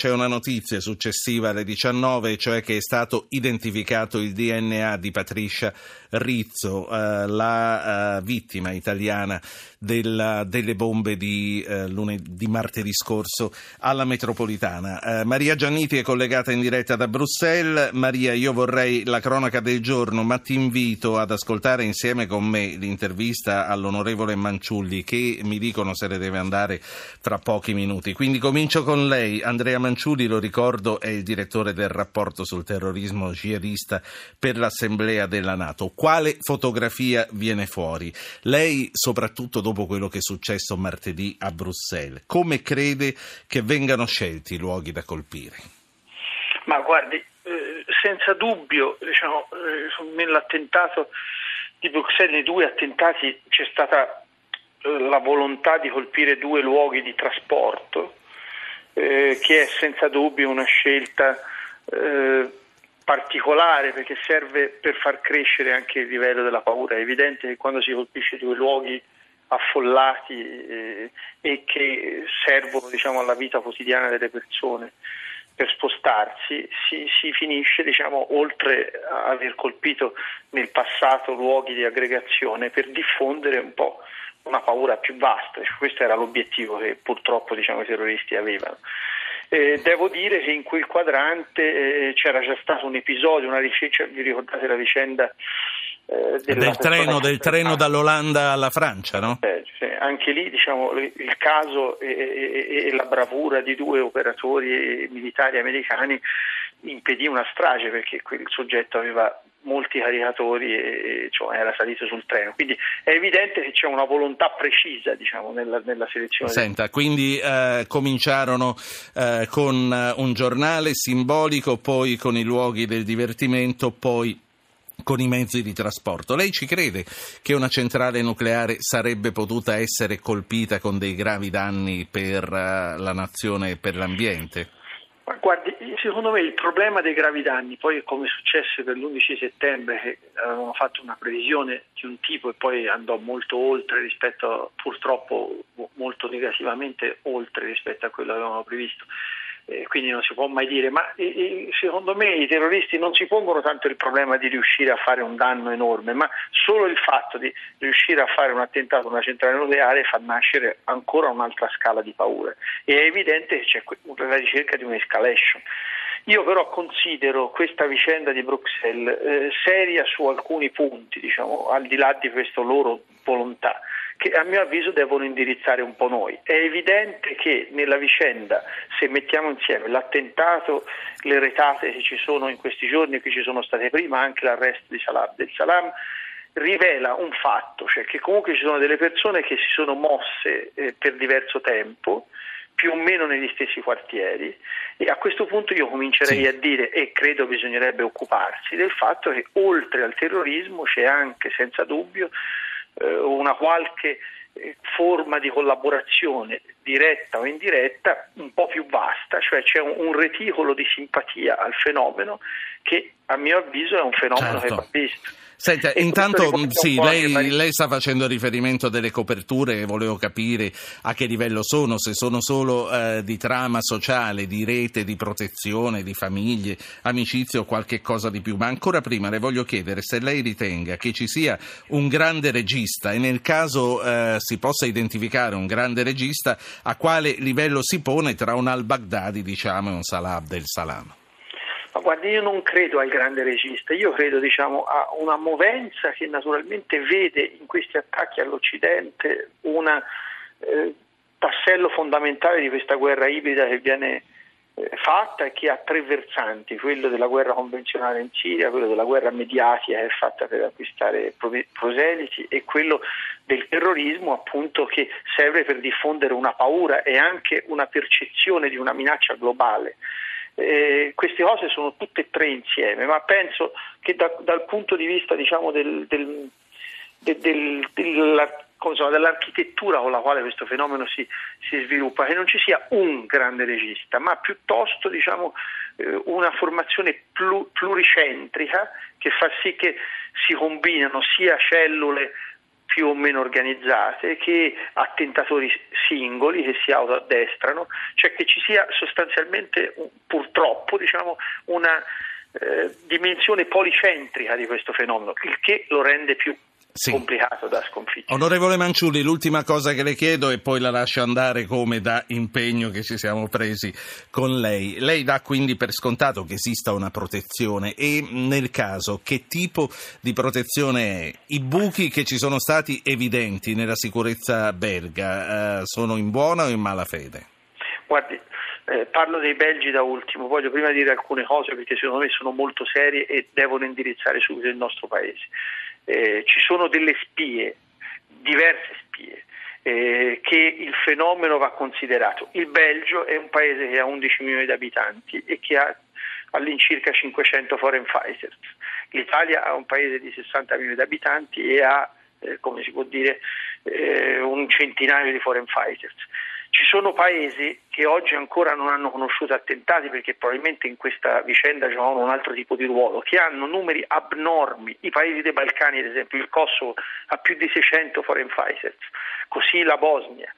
C'è una notizia successiva alle 19, cioè che è stato identificato il DNA di Patricia Rizzo, eh, la eh, vittima italiana della, delle bombe di, eh, lunedì, martedì scorso alla metropolitana. Eh, Maria Gianniti è collegata in diretta da Bruxelles. Maria, io vorrei la cronaca del giorno, ma ti invito ad ascoltare insieme con me l'intervista all'onorevole Manciulli che mi dicono se ne deve andare fra pochi minuti. Quindi comincio con lei, Andrea Manciulli. Manciulli, lo ricordo, è il direttore del rapporto sul terrorismo jihadista per l'Assemblea della Nato. Quale fotografia viene fuori? Lei, soprattutto dopo quello che è successo martedì a Bruxelles, come crede che vengano scelti i luoghi da colpire? Ma guardi, eh, senza dubbio, diciamo, eh, nell'attentato di Bruxelles, nei due attentati, c'è stata eh, la volontà di colpire due luoghi di trasporto eh, che è senza dubbio una scelta eh, particolare perché serve per far crescere anche il livello della paura. È evidente che quando si colpisce due luoghi affollati eh, e che servono diciamo, alla vita quotidiana delle persone per spostarsi, si, si finisce, diciamo, oltre a aver colpito nel passato luoghi di aggregazione, per diffondere un po' una paura più vasta, questo era l'obiettivo che purtroppo diciamo, i terroristi avevano. Eh, devo dire che in quel quadrante eh, c'era già stato un episodio, una ricerca, vi ricordate la vicenda eh, del, treno, del treno, dall'Olanda alla Francia, no? Eh, cioè, anche lì diciamo, il caso e, e, e, la bravura di due operatori militari americani impedì una strage perché quel soggetto aveva molti caricatori e cioè, era salito sul treno. Quindi è evidente che c'è una volontà precisa diciamo, nella, nella, selezione. Senta, quindi eh, cominciarono eh, con un giornale simbolico, poi con i luoghi del divertimento, poi con i mezzi di trasporto. Lei ci crede che una centrale nucleare sarebbe potuta essere colpita con dei gravi danni per uh, la nazione e per l'ambiente? Guardi, secondo me il problema dei gravi danni, poi come successe per l'11 settembre, che avevamo fatto una previsione di un tipo e poi andò molto oltre rispetto, purtroppo molto negativamente oltre rispetto a quello che avevamo previsto, quindi non si può mai dire, ma secondo me i terroristi non si pongono tanto il problema di riuscire a fare un danno enorme, ma solo il fatto di riuscire a fare un attentato a una centrale nucleare fa nascere ancora un'altra scala di paure e è evidente che c'è la ricerca di un'escalation. Io però considero questa vicenda di Bruxelles eh, seria su alcuni punti, diciamo, al di là di questa loro volontà che a mio avviso devono indirizzare un po' noi. È evidente che nella vicenda, se mettiamo insieme l'attentato, le retate che ci sono in questi giorni e che ci sono state prima, anche l'arresto di Salah del Salam, rivela un fatto, cioè che comunque ci sono delle persone che si sono mosse eh, per diverso tempo, più o meno negli stessi quartieri e a questo punto io comincerei sì. a dire e credo bisognerebbe occuparsi del fatto che oltre al terrorismo c'è anche senza dubbio eh, una qualche eh, forma di collaborazione diretta o indiretta un po' più vasta, cioè c'è un, un reticolo di simpatia al fenomeno che a mio avviso è un fenomeno certo. che va visto. Senta, intanto sì, lei, lei, sta facendo riferimento delle coperture e volevo capire a che livello sono, se sono solo eh, di trama sociale, di rete, di protezione, di famiglie, amicizie o qualche cosa di più. Ma ancora prima le voglio chiedere se lei ritenga che ci sia un grande regista e nel caso eh, si possa identificare un grande regista, a quale livello si pone tra un al-Baghdadi diciamo, e un Salah Abdel Salam. Ma guardi, io non credo al grande regista, io credo diciamo, a una movenza che naturalmente vede in questi attacchi all'Occidente un eh, tassello fondamentale di questa guerra ibrida che viene fatta e che ha tre versanti, quello della guerra convenzionale in Siria, quello della guerra mediatica che è fatta per acquistare proseliti e quello del terrorismo appunto che serve per diffondere una paura e anche una percezione di una minaccia globale. Eh, queste cose sono tutte e tre insieme, ma penso che da, dal punto di vista diciamo, del, del, del, del insomma, dell'architettura con la quale questo fenomeno si, si, sviluppa, che non ci sia un grande regista, ma piuttosto diciamo, eh, una formazione pluricentrica che fa sì che si combinano sia cellule più o meno organizzate, che attentatori singoli che si autoaddestrano, cioè che ci sia sostanzialmente purtroppo diciamo, una eh, dimensione policentrica di questo fenomeno, il che lo rende più sì. complicato da sconfiggere. Onorevole Manciulli, l'ultima cosa che le chiedo e poi la lascio andare come da impegno che ci siamo presi con lei. Lei dà quindi per scontato che esista una protezione e nel caso che tipo di protezione è? I buchi che ci sono stati evidenti nella sicurezza belga eh, sono in buona o in mala fede? Guardi, eh, parlo dei belgi da ultimo, voglio prima dire alcune cose perché secondo me sono molto serie e devono indirizzare subito il nostro Paese eh, ci sono delle spie, diverse spie, eh, che il fenomeno va considerato. Il Belgio è un paese che ha 11 milioni di abitanti e che ha all'incirca 500 foreign fighters. L'Italia ha un paese di 60 milioni di abitanti e ha, eh, come si può dire, eh, un centinaio di foreign fighters. Ci sono paesi che oggi ancora non hanno conosciuto attentati perché probabilmente in questa vicenda giocano un altro tipo di ruolo, che hanno numeri abnormi. I paesi dei Balcani, ad esempio, il Kosovo ha più di 600 foreign fighters, così la Bosnia.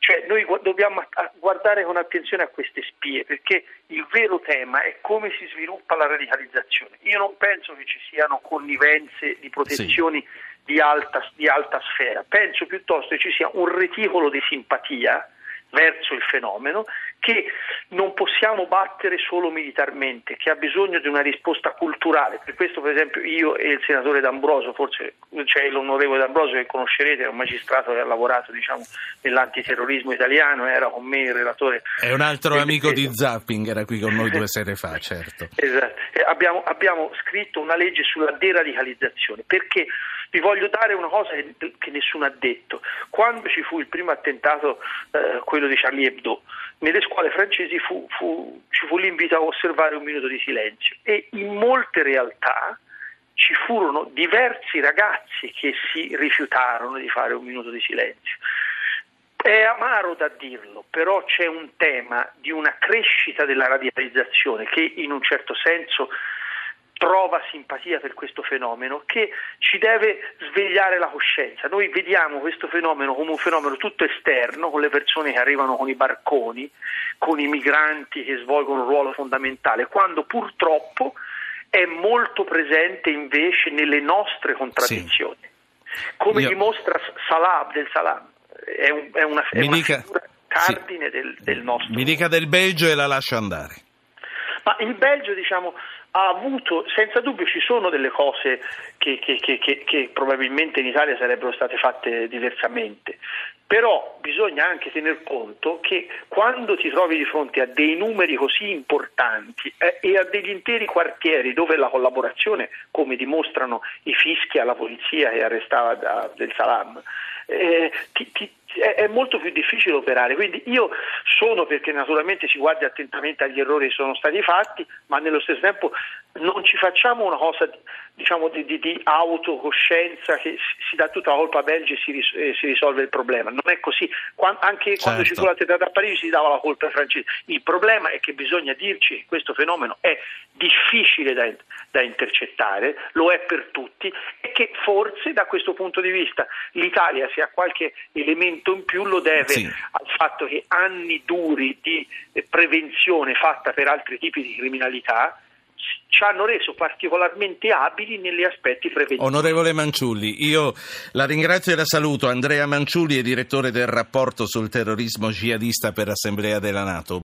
Cioè noi dobbiamo guardare con attenzione a queste spie perché il vero tema è come si sviluppa la radicalizzazione. Io non penso che ci siano connivenze di protezioni sì. di, alta, di alta sfera, penso piuttosto che ci sia un reticolo di simpatia verso il fenomeno che non possiamo battere solo militarmente, che ha bisogno di una risposta culturale. Per questo, per esempio, io e il senatore D'Ambroso, forse c'è l'onorevole D'Ambroso che conoscerete, è un magistrato che ha lavorato diciamo, nell'antiterrorismo italiano, era con me il relatore. È un altro amico di Zapping, era qui con noi due sere fa, certo. Esatto. Abbiamo, abbiamo scritto una legge sulla deradicalizzazione perché vi voglio dare una cosa che, che nessuno ha detto. Quando ci fu il primo attentato, eh, quello di Charlie Hebdo, nelle scuole francesi fu, fu, ci fu l'invito a osservare un minuto di silenzio e in molte realtà ci furono diversi ragazzi che si rifiutarono di fare un minuto di silenzio. È amaro da dirlo, però c'è un tema di una crescita della radicalizzazione che in un certo senso trova simpatia per questo fenomeno che ci deve svegliare la coscienza. Noi vediamo questo fenomeno come un fenomeno tutto esterno, con le persone che arrivano con i barconi, con i migranti che svolgono un ruolo fondamentale, quando purtroppo è molto presente invece nelle nostre contraddizioni. Sì. Come Io... dimostra Salah del Salam, è, un, è una, è una dica... cardine sì. del, del nostro. Mi dica del Belgio e la lascio andare. Ma il Belgio, diciamo, ha avuto, senza dubbio ci sono delle cose che, che, che, che, probabilmente in Italia sarebbero state fatte diversamente, però bisogna anche tener conto che quando ti trovi di fronte a dei numeri così importanti eh, e a degli interi quartieri dove la collaborazione, come dimostrano i fischi alla polizia che arrestava da, del Salam, eh, ti, ti, è molto più difficile operare. Quindi io sono perché naturalmente si guardi attentamente agli errori che sono stati fatti, ma nello stesso tempo non ci facciamo una cosa diciamo, di, di, di, autocoscienza che si dà tutta la colpa a Belgi e si, ris- e si risolve il problema. Non è così. Quando, anche certo. quando ci fu l'attentato a Parigi si dava la colpa ai francesi. Il problema è che bisogna dirci che questo fenomeno è difficile da, da intercettare, lo è per tutti e che forse da questo punto di vista l'Italia se ha qualche elemento in più lo deve sì. al fatto che anni duri di prevenzione fatta per altri tipi di criminalità ci hanno reso particolarmente abili negli aspetti preventivi. Onorevole Manciulli, io la ringrazio e la saluto. Andrea Manciulli è direttore del rapporto sul terrorismo jihadista per l'Assemblea della Nato.